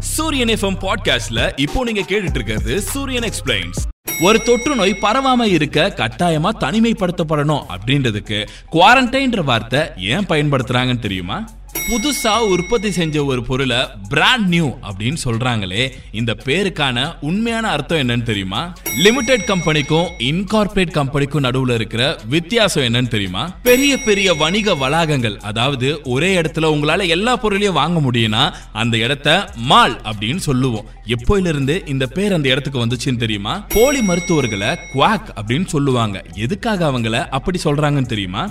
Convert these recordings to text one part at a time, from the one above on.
சூரியன் எஃப்எம் பாட்காஸ்ட்ல இப்போ நீங்க கேட்டுட்டு இருக்கிறது சூரியன் எக்ஸ்பிளைன்ஸ் ஒரு தொற்று நோய் பரவாம இருக்க கட்டாயமா தனிமைப்படுத்தப்படணும் அப்படின்றதுக்கு குவாரண்டைன்ற வார்த்தை ஏன் பயன்படுத்துறாங்கன்னு தெரியுமா? புதுசா உற்பத்தி செஞ்ச ஒரு பொருளை பிராண்ட் நியூ அப்படின்னு சொல்றாங்களே இந்த பேருக்கான உண்மையான அர்த்தம் என்னன்னு தெரியுமா? லிமிடெட் கம்பெனிக்கும் இன்கார்பரேட் கம்பெனிக்கும் நடுவுல இருக்கிற வித்தியாசம் என்னன்னு தெரியுமா? பெரிய பெரிய வணிக வளாகங்கள் அதாவது ஒரே இடத்துல உங்களால எல்லா பொருளையும் வாங்க முடியும்னா அந்த இடத்த மால் அப்படின்னு சொல்லுவோம். எப்போயில இருந்து இந்த பேர் அந்த இடத்துக்கு வந்துச்சுன்னு தெரியுமா? போலி மருத்துவர்களை குவாக் அப்படின்னு சொல்லுவாங்க. எதுக்காக அவங்கள அப்படி சொல்றாங்கன்னு தெரியுமா?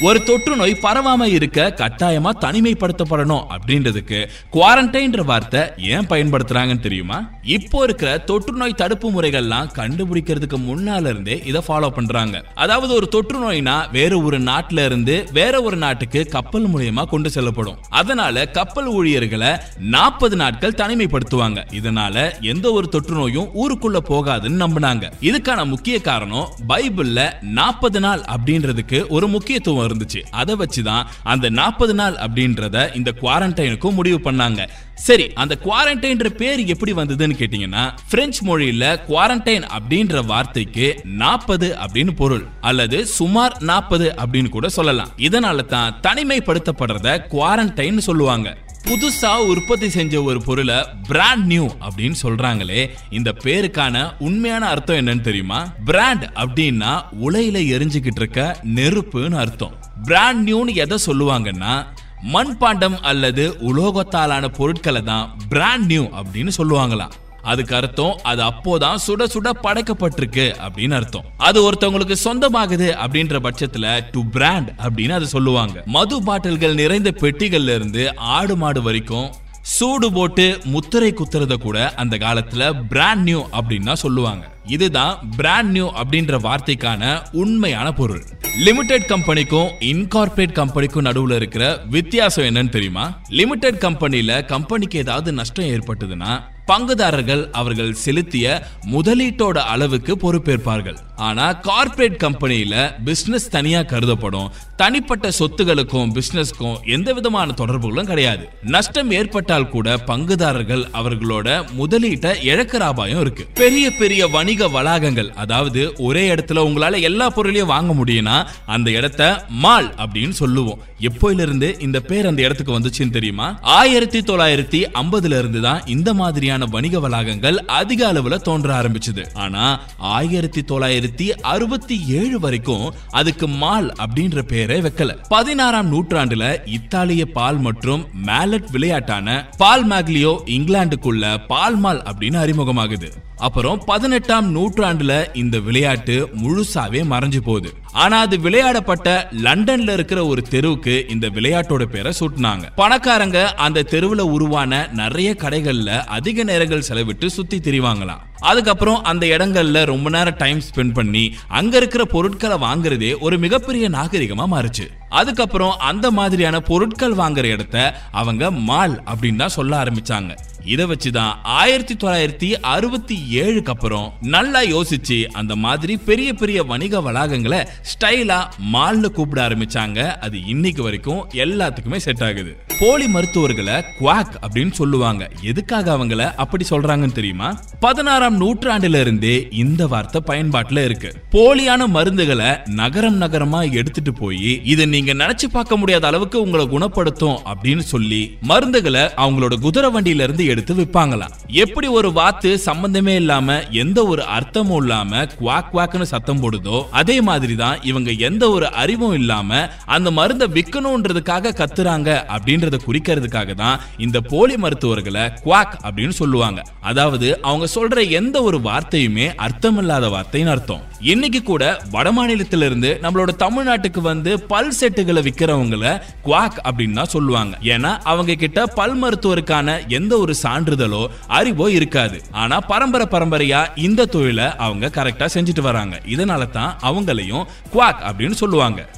ஒரு தொற்று நோய் பரவாம இருக்க கட்டாயமா தனிமைப்படுத்தப்படணும் அப்படின்றதுக்கு குவாரண்டைன்ற வார்த்தை ஏன் பயன்படுத்துறாங்கன்னு தெரியுமா? இப்போ இருக்கிற தொற்று நோய் தடுப்பு முறைகள்லாம் கண்டுபிடிக்கிறதுக்கு முன்னால இருந்தே இதை ஃபாலோ பண்றாங்க. அதாவது ஒரு தொற்று நோய்னா வேற ஒரு நாட்டுல இருந்து வேற ஒரு நாட்டுக்கு கப்பல் மூலியமா கொண்டு செல்லப்படும். அதனால கப்பல் ஊழியர்களை நாற்பது நாட்கள் தனிமைப்படுத்துவாங்க. இதனால எந்த ஒரு தொற்று நோயும் ஊருக்குள்ள போகாதுன்னு நம்பினாங்க. இதுக்கான முக்கிய காரணம் பைபிள்ல நாற்பது நாள் அப்படின்றதுக்கு ஒரு முக்கியத்துவம் இருந்துச்சு. அதை வச்சுதான் அந்த நாற்பது நாள் அப்படின்றத இந்த குவாரண்டைனுக்கும் முடிவு பண்ணாங்க. சரி அந்த குவாரண்டைன்ற பேர் எப்படி வந்ததுன்னு கேட்டீங்கன்னா பிரெஞ்சு மொழியில குவாரண்டைன் அப்படின்ற வார்த்தைக்கு நாற்பது அப்படின்னு பொருள் அல்லது சுமார் நாற்பது அப்படின்னு கூட சொல்லலாம். இதனால தான் தனிமைப்படுத்தப்படுறத குவாரண்டைன் சொல்லுவாங்க. புதுசா உற்பத்தி செஞ்ச ஒரு பொருளை பிராண்ட் நியூ அப்படின்னு சொல்றாங்களே இந்த பேருக்கான உண்மையான அர்த்தம் என்னன்னு தெரியுமா? பிராண்ட் அப்படின்னா உலையில எரிஞ்சுக்கிட்டு இருக்க நெருப்புன்னு அர்த்தம். பிராண்ட் நியூன்னு எதை சொல்லுவாங்கன்னா மண்பாண்டம் அல்லது உலோகத்தாலான பொருட்களை தான் பிராண்ட் நியூ அப்படின்னு சொல்லுவாங்களாம். அதுக்கு அர்த்தம் அது அப்போதான் சுட சுட படைக்கப்பட்டிருக்கு அப்படின்னு அர்த்தம். அது ஒருத்தவங்களுக்கு சொந்தமாகுது அப்படின்ற பட்சத்துல டு பிராண்ட் அப்படின்னு அதை சொல்லுவாங்க. மது பாட்டில்கள் நிறைந்த பெட்டிகள்ல இருந்து ஆடு மாடு வரைக்கும் சூடு போட்டு முத்திரை குத்துறத கூட அந்த காலத்துல பிராண்ட் நியூ அப்படின்னு சொல்லுவாங்க. இதுதான் பிராண்ட் நியூ அப்படின்ற வார்த்தைக்கான உண்மையான பொருள். லிமிடெட் கம்பெனிக்கும் இன்கார்பரேட் கம்பெனிக்கும் நடுவுல இருக்கிற வித்தியாசம் என்னன்னு தெரியுமா? லிமிடெட் கம்பெனில கம்பெனிக்கு ஏதாவது நஷ்டம் ஏற்பட்டதுன்னா பங்குதாரர்கள் அவர்கள் செலுத்திய முதலீட்டோட அளவுக்கு பொறுப்பேற்பார்கள். ஆனா கார்ப்பரேட் கம்பெனியில பிசினஸ் தனியா கருதப்படும். தனிப்பட்ட சொத்துகளுக்கும் பிசினஸ்க்கும் எந்த விதமான தொடர்புகளும் கிடையாது. நஷ்டம் ஏற்பட்டால் கூட பங்குதாரர்கள் அவர்களோட முதலீட்டை இழக்கிற அபாயம் இருக்கு. பெரிய பெரிய வணிக வளாகங்கள் அதாவது ஒரே இடத்துல உங்களால எல்லா பொருளையும் வாங்க முடியும்னா அந்த இடத்த மால் அப்படின்னு சொல்லுவோம். எப்போயில இருந்து இந்த பேர் அந்த இடத்துக்கு வந்துச்சுன்னு தெரியுமா? ஆயிரத்தி தொள்ளாயிரத்தி ஐம்பதுல இருந்து தான் இந்த மாதிரியான வணிக வளாகங்கள் அதிக அளவுல தோன்ற ஆரம்பிச்சது. ஆனா ஆயிரத்தி தொள்ளாயிரத்தி அறுபத்தி ஏழு வரைக்கும் அதுக்கு மால் அப்படின்ற பேரை வைக்கல. பதினாறாம் நூற்றாண்டுல இத்தாலிய பால் மற்றும் மேலட் விளையாட்டான பால் மேக்லியோ இங்கிலாந்துக்குள்ள பால் மால் அப்படின்னு அறிமுகமாகுது. அப்புறம் பதினெட்டாம் நூற்றாண்டுல இந்த விளையாட்டு முழுசாவே மறைஞ்சு போகுது. ஆனா அது விளையாடப்பட்ட லண்டன்ல இருக்கிற ஒரு தெருவுக்கு இந்த விளையாட்டோட பேரை சூட்டினாங்க. பணக்காரங்க அந்த தெருவுல உருவான நிறைய கடைகள்ல அதிக நேரங்கள் செலவிட்டு சுத்தி திரிவாங்களாம். அதுக்கப்புறம் அந்த இடங்கள்ல ரொம்ப நேரம் டைம் ஸ்பெண்ட் பண்ணி அங்க இருக்கிற பொருட்களை வாங்குறதே ஒரு மிகப்பெரிய நாகரிகமா மாறுச்சு. அதுக்கப்புறம் அந்த மாதிரியான பொருட்கள் வாங்குற இடத்த அவங்க மால் அப்படின்னு தான் சொல்ல ஆரம்பிச்சாங்க. இதை வச்சுதான் ஆயிரத்தி தொள்ளாயிரத்தி அறுபத்தி ஏழுக்கு அப்புறம் நல்லா யோசிச்சு அந்த மாதிரி பெரிய பெரிய வணிக வளாகங்களை ஸ்டைலா மால்னு கூப்பிட ஆரம்பிச்சாங்க. அது இன்னைக்கு வரைக்கும் எல்லாத்துக்குமே செட் ஆகுது. போலி மருத்துவர்களை குவாக் அப்படின்னு சொல்லுவாங்க. எதுக்காக அவங்கள அப்படி சொல்றாங்கன்னு தெரியுமா? பதினாறாம் நூற்றாண்டுல இருந்தே இந்த வார்த்தை பயன்பாட்டுல இருக்கு. போலியான மருந்துகளை நகரம் நகரமா எடுத்துட்டு போய் இதை நீங்க நினைச்சு பார்க்க முடியாத அளவுக்கு உங்களை குணப்படுத்தும் அப்படின்னு சொல்லி மருந்துகளை அவங்களோட குதிரை வண்டியில இருந்து எடுத்து விற்பாங்களாம் எப்படி ஒரு வாத்து சம்பந்தமே இல்லாம எந்த ஒரு அர்த்தமும் இல்லாம குவாக் குவாக்னு சத்தம் போடுதோ அதே மாதிரி தான் இவங்க எந்த ஒரு அறிவும் இல்லாம அந்த மருந்தை விற்கணும்ன்றதுக்காக கத்துறாங்க அப்படின்றத குறிக்கிறதுக்காக தான் இந்த போலி மருத்துவர்களை குவாக் அப்படின்னு சொல்லுவாங்க. அதாவது அவங்க சொல்ற எந்த ஒரு வார்த்தையுமே அர்த்தமில்லாத வார்த்தைன்னு அர்த்தம். இன்னைக்கு கூட வட மாநிலத்தில நம்மளோட தமிழ்நாட்டுக்கு வந்து பல்ஸ் செட்டுகளை விற்கிறவங்கள குவாக் அப்படின்னு தான் சொல்லுவாங்க. ஏன்னா அவங்க கிட்ட பல் மருத்துவருக்கான எந்த ஒரு சான்றிதழோ அறிவோ இருக்காது. ஆனா பரம்பரை பரம்பரையா இந்த தொழிலை அவங்க கரெக்டா செஞ்சுட்டு வராங்க. இதனால தான் அவங்களையும் குவாக் அப்படின்னு சொல்லுவாங்க.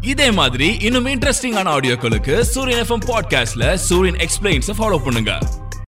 இதே மாதிரி இன்னும் இன்ட்ரெஸ்டிங்கான ஆடியோக்களுக்கு சூரியன் எஃப்எம் பாட்காஸ்ட்ல சூரியன் எக்ஸ்பிளைன்ஸ் ஃபாலோ பண்ணுங்க.